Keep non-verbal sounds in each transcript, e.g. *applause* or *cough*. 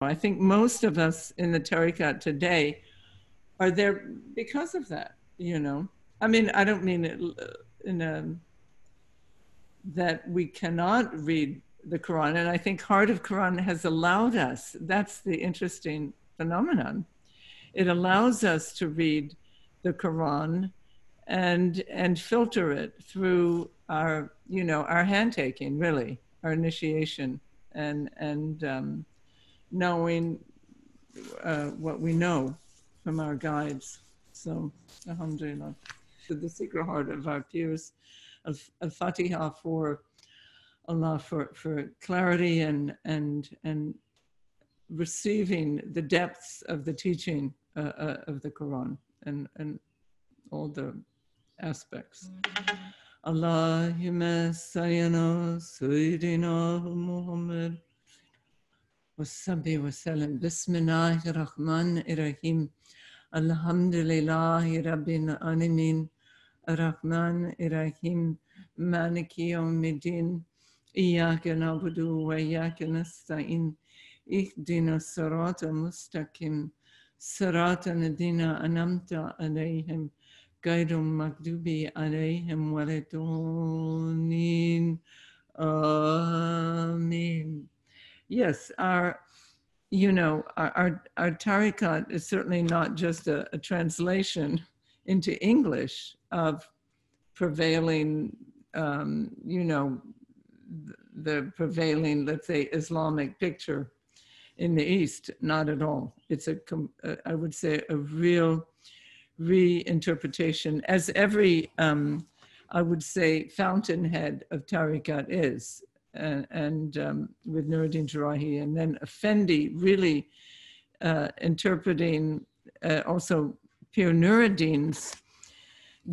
I think most of us in the Tariqat today are there because of that, you know. I mean, I don't mean it uh, in a, that we cannot read the Quran. And I think Heart of Quran has allowed us, that's the interesting phenomenon. It allows us to read the Quran and and filter it through our you know our hand taking really our initiation and and um, knowing uh, what we know from our guides so alhamdulillah to the secret heart of our pirs of, fatiha for allah for for clarity and and and receiving the depths of the teaching uh, uh, of the quran and and all the aspects. Allahumma sayyidina Muhammad wasabi wasalam bismillahir rahmanir rahim alhamdulillahi rabbil alamin الرحمن الرحيم. مالك يوم الدين. إياك نعبد وإياك نستعين. اهدنا الصراط المستقيم. صراط الذين أنعمت عليهم. غير المغضوب عليهم ولا الضالين. Amen. Yes, our, you know, our, our, our tariqat is certainly not just a, a translation into English of prevailing, um, you know, the, prevailing, let's say, Islamic picture in the East. Not at all. It's a, I would say, a real reinterpretation, as every, um, I would say, fountainhead of tariqat is, and, um, with Nuruddin Jerrahi, and then Effendi really uh, interpreting uh, also Pir Nuruddin's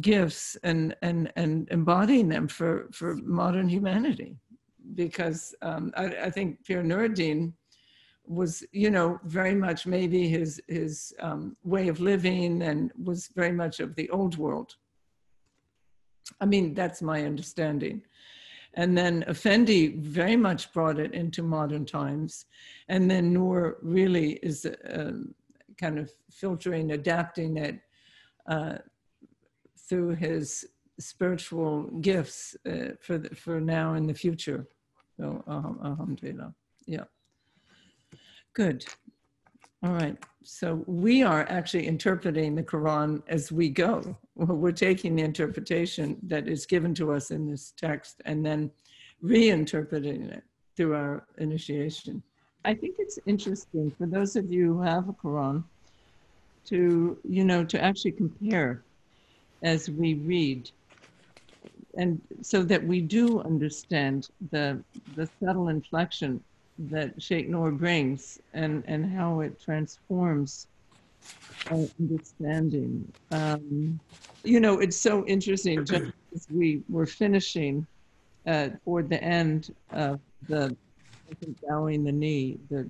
gifts and, and, and embodying them for, for modern humanity. Because um, I, I think Pir Nuruddin was you know very much maybe his his um, way of living and was very much of the old world i mean that's my understanding and then effendi very much brought it into modern times. And then Noor really is uh, kind of filtering adapting it uh, through his spiritual gifts uh, for the, for now and the future. So alhamdulillah. Yeah. Good. All right. So we are actually interpreting the Quran as we go. We're taking the interpretation that is given to us in this text and then reinterpreting it through our initiation. I think it's interesting for those of you who have a Quran to, you know, to actually compare as we read and so that we do understand the the subtle inflection that Sheikh Noor brings and, and how it transforms our understanding. Um, you know, it's so interesting. Just as we were finishing uh, toward the end of the, think, bowing the knee, the,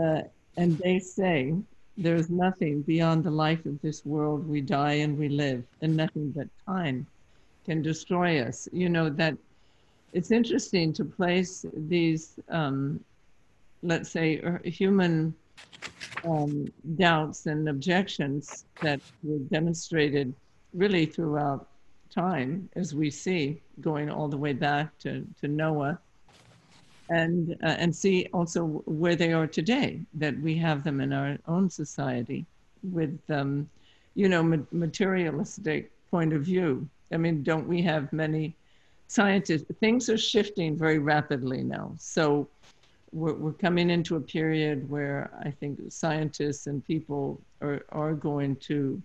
uh, and they say, there's nothing beyond the life of this world. We die and we live, and nothing but time can destroy us. You know, that it's interesting to place these, um, let's say, er, human um, doubts and objections that were demonstrated really throughout time, as we see, going all the way back to, to Noah, and, uh, and see also where they are today, that we have them in our own society with, um, you know, ma- materialistic point of view. I mean, don't we have many scientists, things are shifting very rapidly now. So we're, we're coming into a period where I think scientists and people are, are going to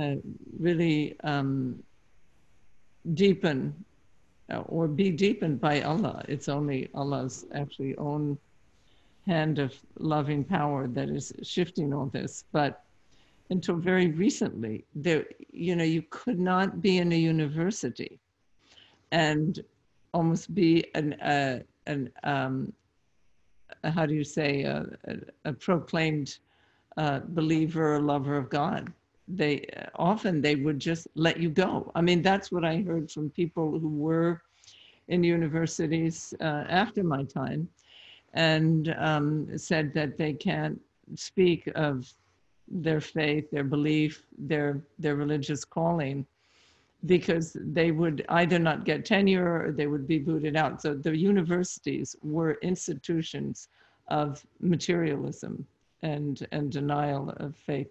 uh, really um, deepen uh, or be deepened by Allah. It's only Allah's actually own hand of loving power that is shifting all this. But until very recently, there, you know, you could not be in a university and almost be an, uh, an um, how do you say, a, a, a proclaimed uh, believer or lover of God. They often they would just let you go. I mean, that's what I heard from people who were in universities uh, after my time. and um, said that they can't speak of their faith, their belief, their their religious calling, because they would either not get tenure or they would be booted out. So the universities were institutions of materialism and and denial of faith.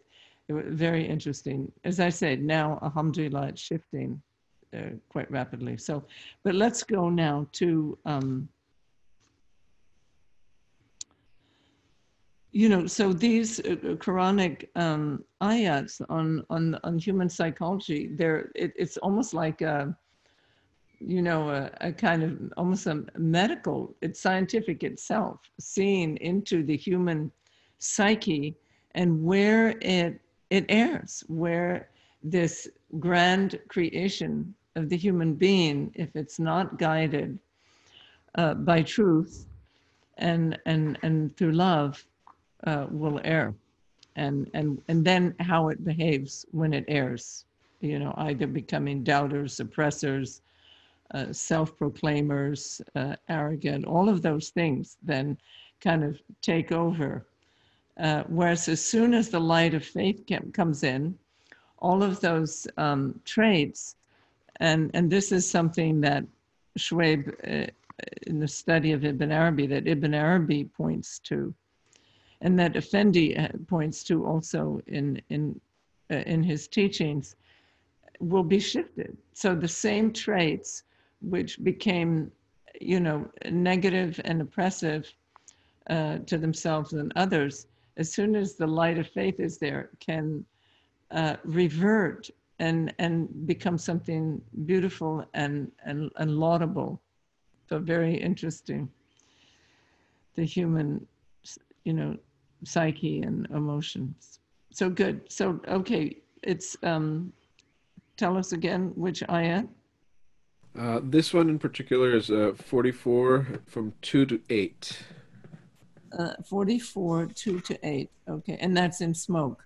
It was very interesting. As I said, now alhamdulillah, it's shifting uh, quite rapidly. So, but let's go now to. Um, you know, so these uh, uh, Quranic um, ayats on on on human psychology, they're it, it's almost like a, you know, a, a, kind of almost a medical. It's scientific itself, seeing into the human psyche and where it it errs, where this grand creation of the human being, if it's not guided uh, by truth and and and through love uh, will err and and and then how it behaves when it errs you know either becoming doubters oppressors uh, self-proclaimers uh, arrogant all of those things then kind of take over. Uh, whereas as soon as the light of faith comes in all of those um, traits and and this is something that Schweib uh, in the study of Ibn Arabi that Ibn Arabi points to and that Effendi uh, points to also in in uh, in his teachings, will be shifted. So the same traits which became, you know, negative and oppressive uh, to themselves and others, as soon as the light of faith is there, can uh, revert and and become something beautiful and, and and laudable. So very interesting. The human, you know, psyche and emotions. So good. So, okay, it's, um, tell us again which ayat. Uh, this one in particular is uh, 44 from 2 to 8. Uh, 44, 2 to 8. Okay. And that's in smoke.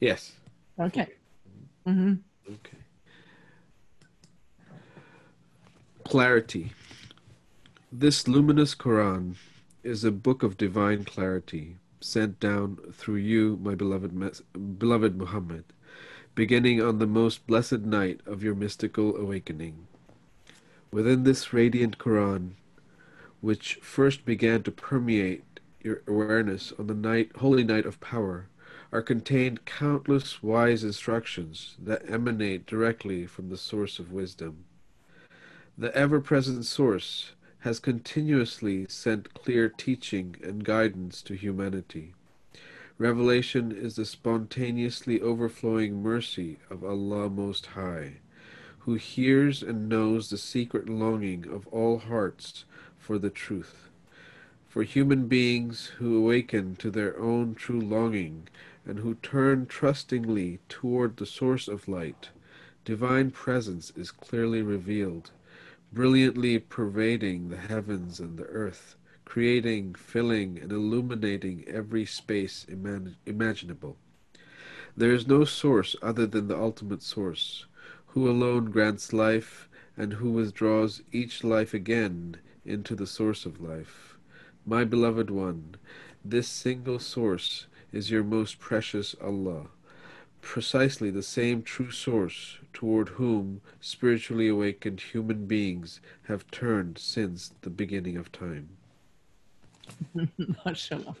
Yes. Okay. Mm-hmm. Okay. Clarity. This luminous Quran is a book of divine clarity, sent down through you, my beloved, beloved Muhammad, beginning on the most blessed night of your mystical awakening. Within this radiant Quran, which first began to permeate your awareness on the night, holy night of power, are contained countless wise instructions that emanate directly from the source of wisdom. The ever present source has continuously sent clear teaching and guidance to humanity. Revelation is the spontaneously overflowing mercy of Allah Most High, who hears and knows the secret longing of all hearts for the truth. For human beings who awaken to their own true longing and who turn trustingly toward the source of light, divine presence is clearly revealed brilliantly pervading the heavens and the earth, creating, filling, and illuminating every space imag imaginable. There is no source other than the ultimate source, who alone grants life and who withdraws each life again into the source of life. My beloved one, this single source is your most precious Allah precisely the same true source toward whom spiritually awakened human beings have turned since the beginning of time. *laughs* mashallah.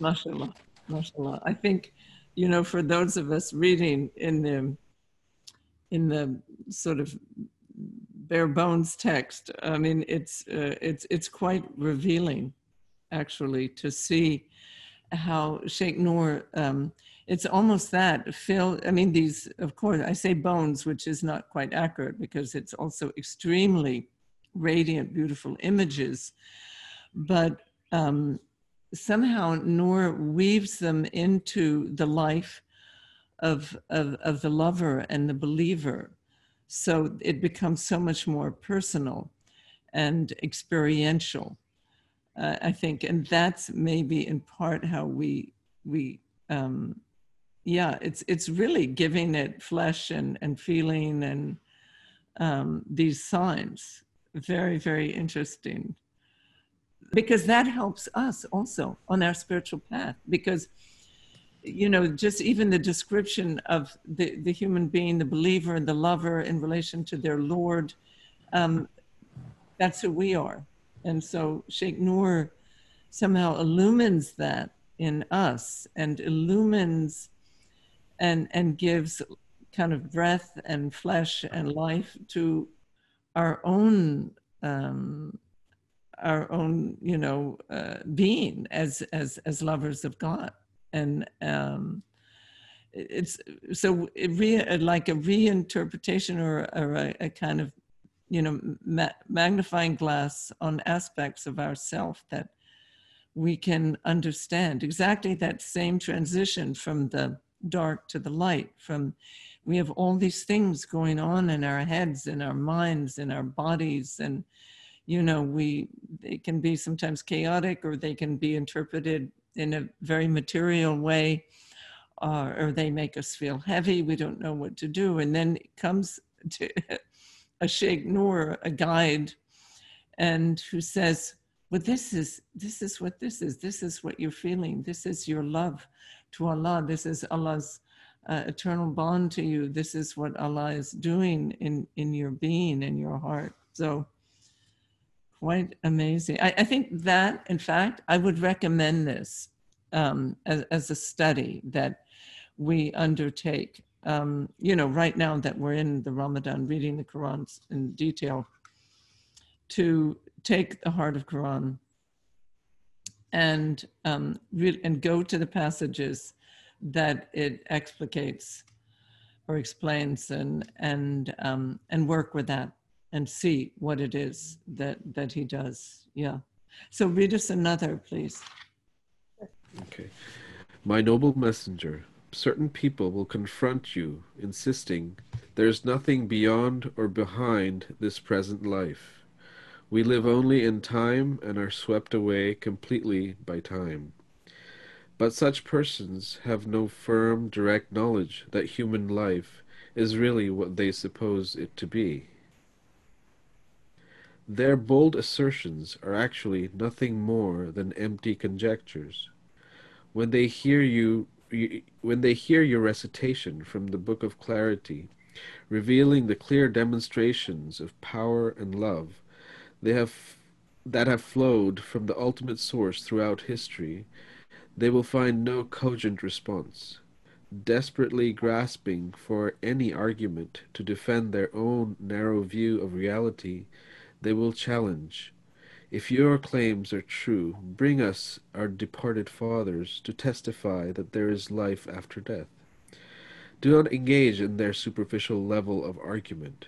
Mashallah. Mashallah. I think, you know, for those of us reading in the in the sort of bare bones text, I mean, it's uh, it's it's quite revealing, actually, to see how Sheikh Noor um, it's almost that fill i mean these of course i say bones which is not quite accurate because it's also extremely radiant beautiful images but um, somehow Noor weaves them into the life of, of, of the lover and the believer. So it becomes so much more personal and experiential, uh, I think. And that's maybe in part how we, we um, yeah, it's it's really giving it flesh and and feeling and um, these signs. Very very interesting. because that helps us also on our spiritual path because you know just even the description of the the human being the believer and the lover in relation to their lord um, that's who we are and so sheikh nur somehow illumines that in us and illumines and and gives kind of breath and flesh and life to our own um, our own you know uh, being as as as lovers of god. And um it's so it re, like a reinterpretation or, or a, a kind of you know ma- magnifying glass on aspects of ourself that we can understand. Exactly that same transition from the dark to the light from we have all these things going on in our heads in our minds in our bodies and you know we they can be sometimes chaotic or they can be interpreted in a very material way uh, or they make us feel heavy we don't know what to do and then it comes *laughs* to a sheikh nur a guide and who says well this is this is what this is. This is what you're feeling. This is your love to allah. This is allah's uh, eternal bond to you. This is what allah is doing in in your being in your heart. So quite amazing. I, I, think that, in fact, I would recommend this um, as, as, a study that we undertake. Um, you know, right now that we're in the Ramadan, reading the Quran in detail, to take the heart of Quran and um, re- and go to the passages that it explicates or explains and and um, and work with that and see what it is that that he does. Yeah. So read us another, please. Okay. My noble messenger, certain people will confront you, insisting there's nothing beyond or behind this present life. We live only in time and are swept away completely by time. But such persons have no firm, direct knowledge that human life is really what they suppose it to be. Their bold assertions are actually nothing more than empty conjectures. When they hear you, when they hear your recitation from the Book of Clarity, revealing the clear demonstrations of power and love, they have that have flowed from the ultimate source throughout history, they will find no cogent response. Desperately grasping for any argument to defend their own narrow view of reality, they will challenge. If your claims are true, bring us our departed fathers to testify that there is life after death. Do not engage in their superficial level of argument,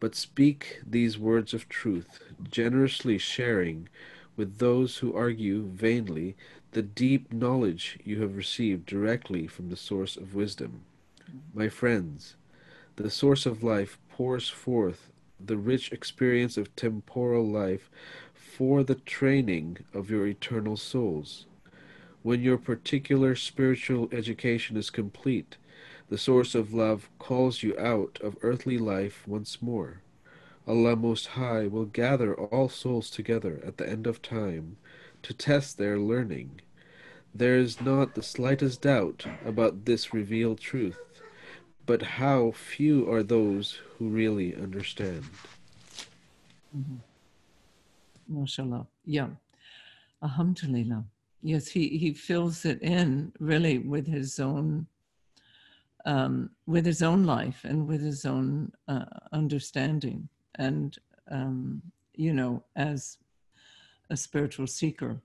but speak these words of truth, generously sharing with those who argue vainly the deep knowledge you have received directly from the source of wisdom. My friends, the source of life pours forth the rich experience of temporal life for the training of your eternal souls. When your particular spiritual education is complete, the source of love calls you out of earthly life once more. Allah Most High will gather all souls together at the end of time to test their learning. There is not the slightest doubt about this revealed truth but how few are those who really understand. Mm-hmm. MashaAllah. Yeah. Alhamdulillah. Yes, he, he fills it in really with his own um, with his own life and with his own uh, understanding and um, you know as a spiritual seeker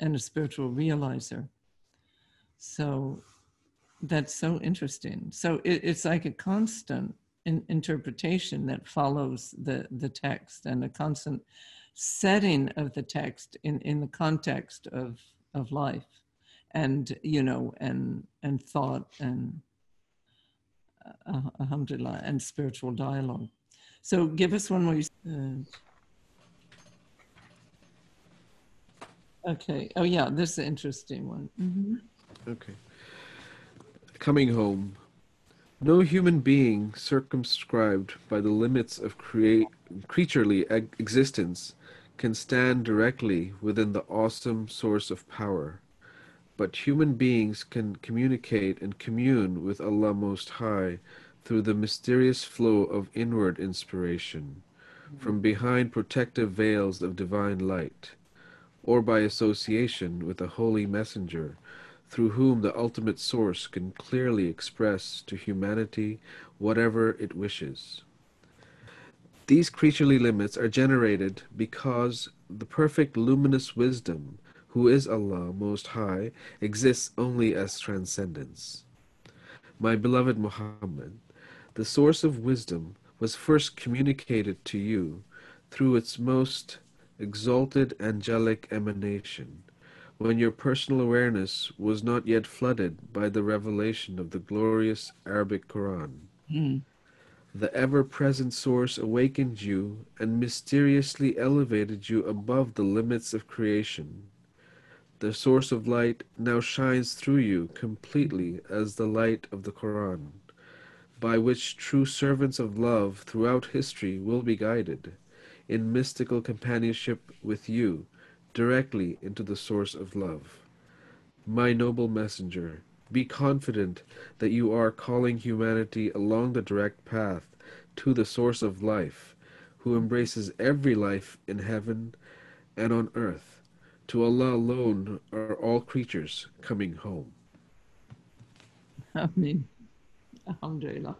and a spiritual realizer so that's so interesting. So it, it's like a constant in, interpretation that follows the, the text and a constant setting of the text in, in the context of, of life and, you know, and, and thought and uh, alhamdulillah and spiritual dialogue. So give us one more. Uh, okay. Oh yeah, this is an interesting one. Mm-hmm. Okay coming home. No human being circumscribed by the limits of create, creaturely existence can stand directly within the awesome source of power, but human beings can communicate and commune with Allah Most High through the mysterious flow of inward inspiration, from behind protective veils of divine light, or by association with a holy messenger, through whom the ultimate source can clearly express to humanity whatever it wishes. These creaturely limits are generated because the perfect luminous wisdom, who is Allah Most High, exists only as transcendence. My beloved Muhammad, the source of wisdom was first communicated to you through its most exalted angelic emanation, when your personal awareness was not yet flooded by the revelation of the glorious Arabic Quran. Mm. The ever present source awakened you and mysteriously elevated you above the limits of creation. The source of light now shines through you completely as the light of the Quran, by which true servants of love throughout history will be guided in mystical companionship with you directly into the source of love. My noble messenger, be confident that you are calling humanity along the direct path to the source of life, who embraces every life in heaven and on earth. To Allah alone are all creatures coming home. Amen. Alhamdulillah.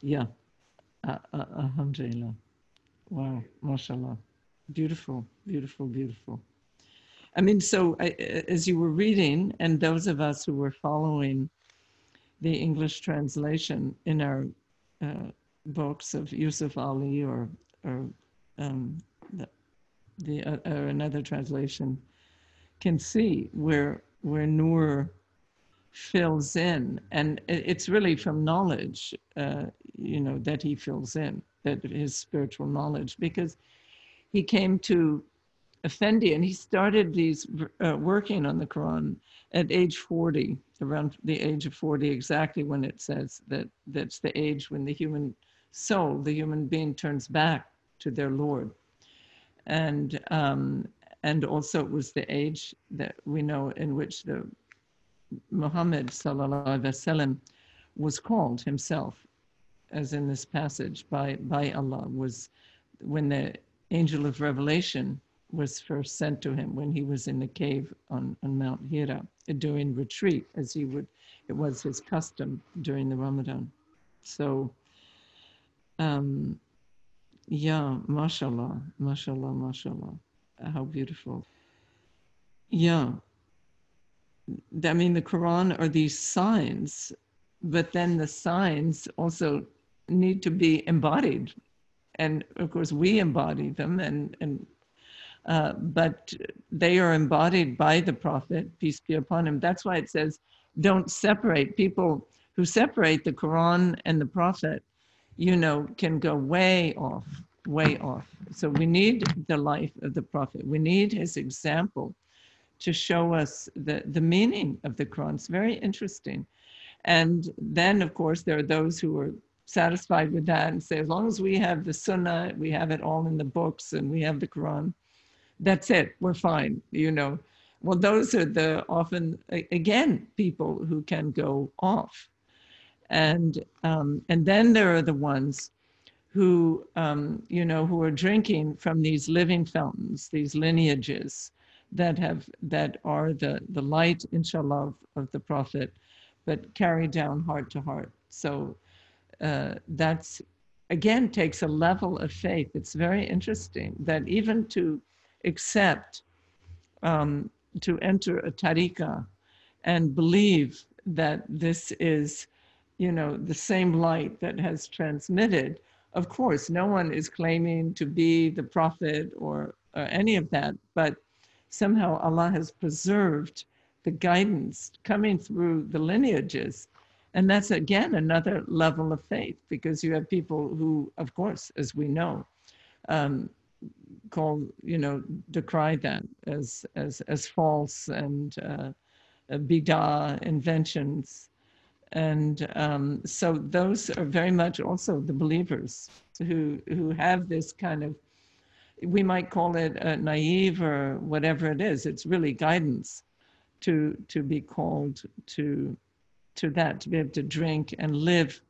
Yeah. Uh, uh, alhamdulillah. Wow. MashaAllah. Beautiful, beautiful, beautiful. I mean, so I, as you were reading, and those of us who were following the English translation in our uh, books of Yusuf Ali or, or um, the, the uh, or another translation, can see where where Noor fills in, and it's really from knowledge, uh, you know, that he fills in that his spiritual knowledge because he came to Effendi and he started these uh, working on the Quran at age 40, around the age of 40, exactly when it says that that's the age when the human soul, the human being turns back to their Lord. And, um, and also it was the age that we know in which the Muhammad sallallahu wasallam was called himself as in this passage by, by Allah, was when the angel of revelation was first sent to him when he was in the cave on, on Mount Hira during retreat, as he would, it was his custom during the Ramadan. So, um, yeah, mashallah, mashallah, mashallah. How beautiful. Yeah. I mean, the Quran are these signs, but then the signs also need to be embodied. And of course, we embody them, and, and uh, but they are embodied by the Prophet, peace be upon him. That's why it says, don't separate. People who separate the Quran and the Prophet, you know, can go way off, way off. So we need the life of the Prophet. We need his example to show us the, the meaning of the Quran. It's very interesting. And then, of course, there are those who are satisfied with that and say, as long as we have the Sunnah, we have it all in the books, and we have the Quran, that's it. We're fine. You know. Well, those are the often again people who can go off, and um, and then there are the ones who um, you know who are drinking from these living fountains, these lineages that have that are the the light, inshallah, of, of the Prophet, but carried down heart to heart. So uh, that's again takes a level of faith. It's very interesting that even to accept um, to enter a tariqah and believe that this is, you know, the same light that has transmitted. Of course, no one is claiming to be the prophet or, or any of that, but somehow Allah has preserved the guidance coming through the lineages and that's again another level of faith because you have people who, of course, as we know, um, call you know decry that as as as false and uh, bidah inventions, and um, so those are very much also the believers who who have this kind of we might call it naive or whatever it is. It's really guidance to to be called to to that, to be able to drink and live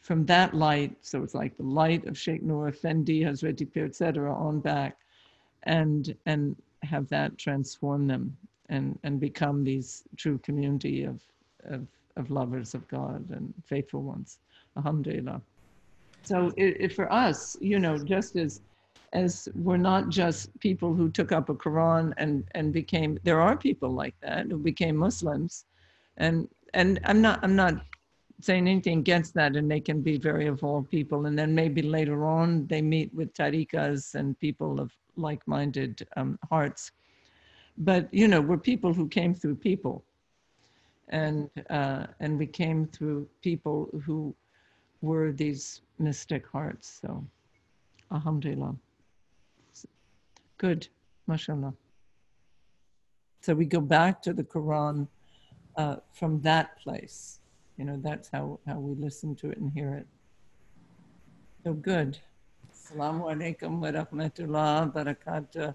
from that light. So it's like the light of Sheikh Noor Effendi, Hazreti Pir, etc. on back, and and have that transform them and and become these true community of of, of lovers of God and faithful ones. Alhamdulillah. So it, it, for us, you know, just as as we're not just people who took up a Quran and and became there are people like that who became Muslims, and and I'm not I'm not saying anything against that, and they can be very evolved people, and then maybe later on they meet with tariqas and people of like-minded um, hearts, but you know we're people who came through people, and uh, and we came through people who were these mystic hearts. So, Alhamdulillah. Good, mashallah. So we go back to the Quran uh, from that place. You know, that's how, how we listen to it and hear it. So good. Assalamu alaikum wa rahmatullah barakatuh.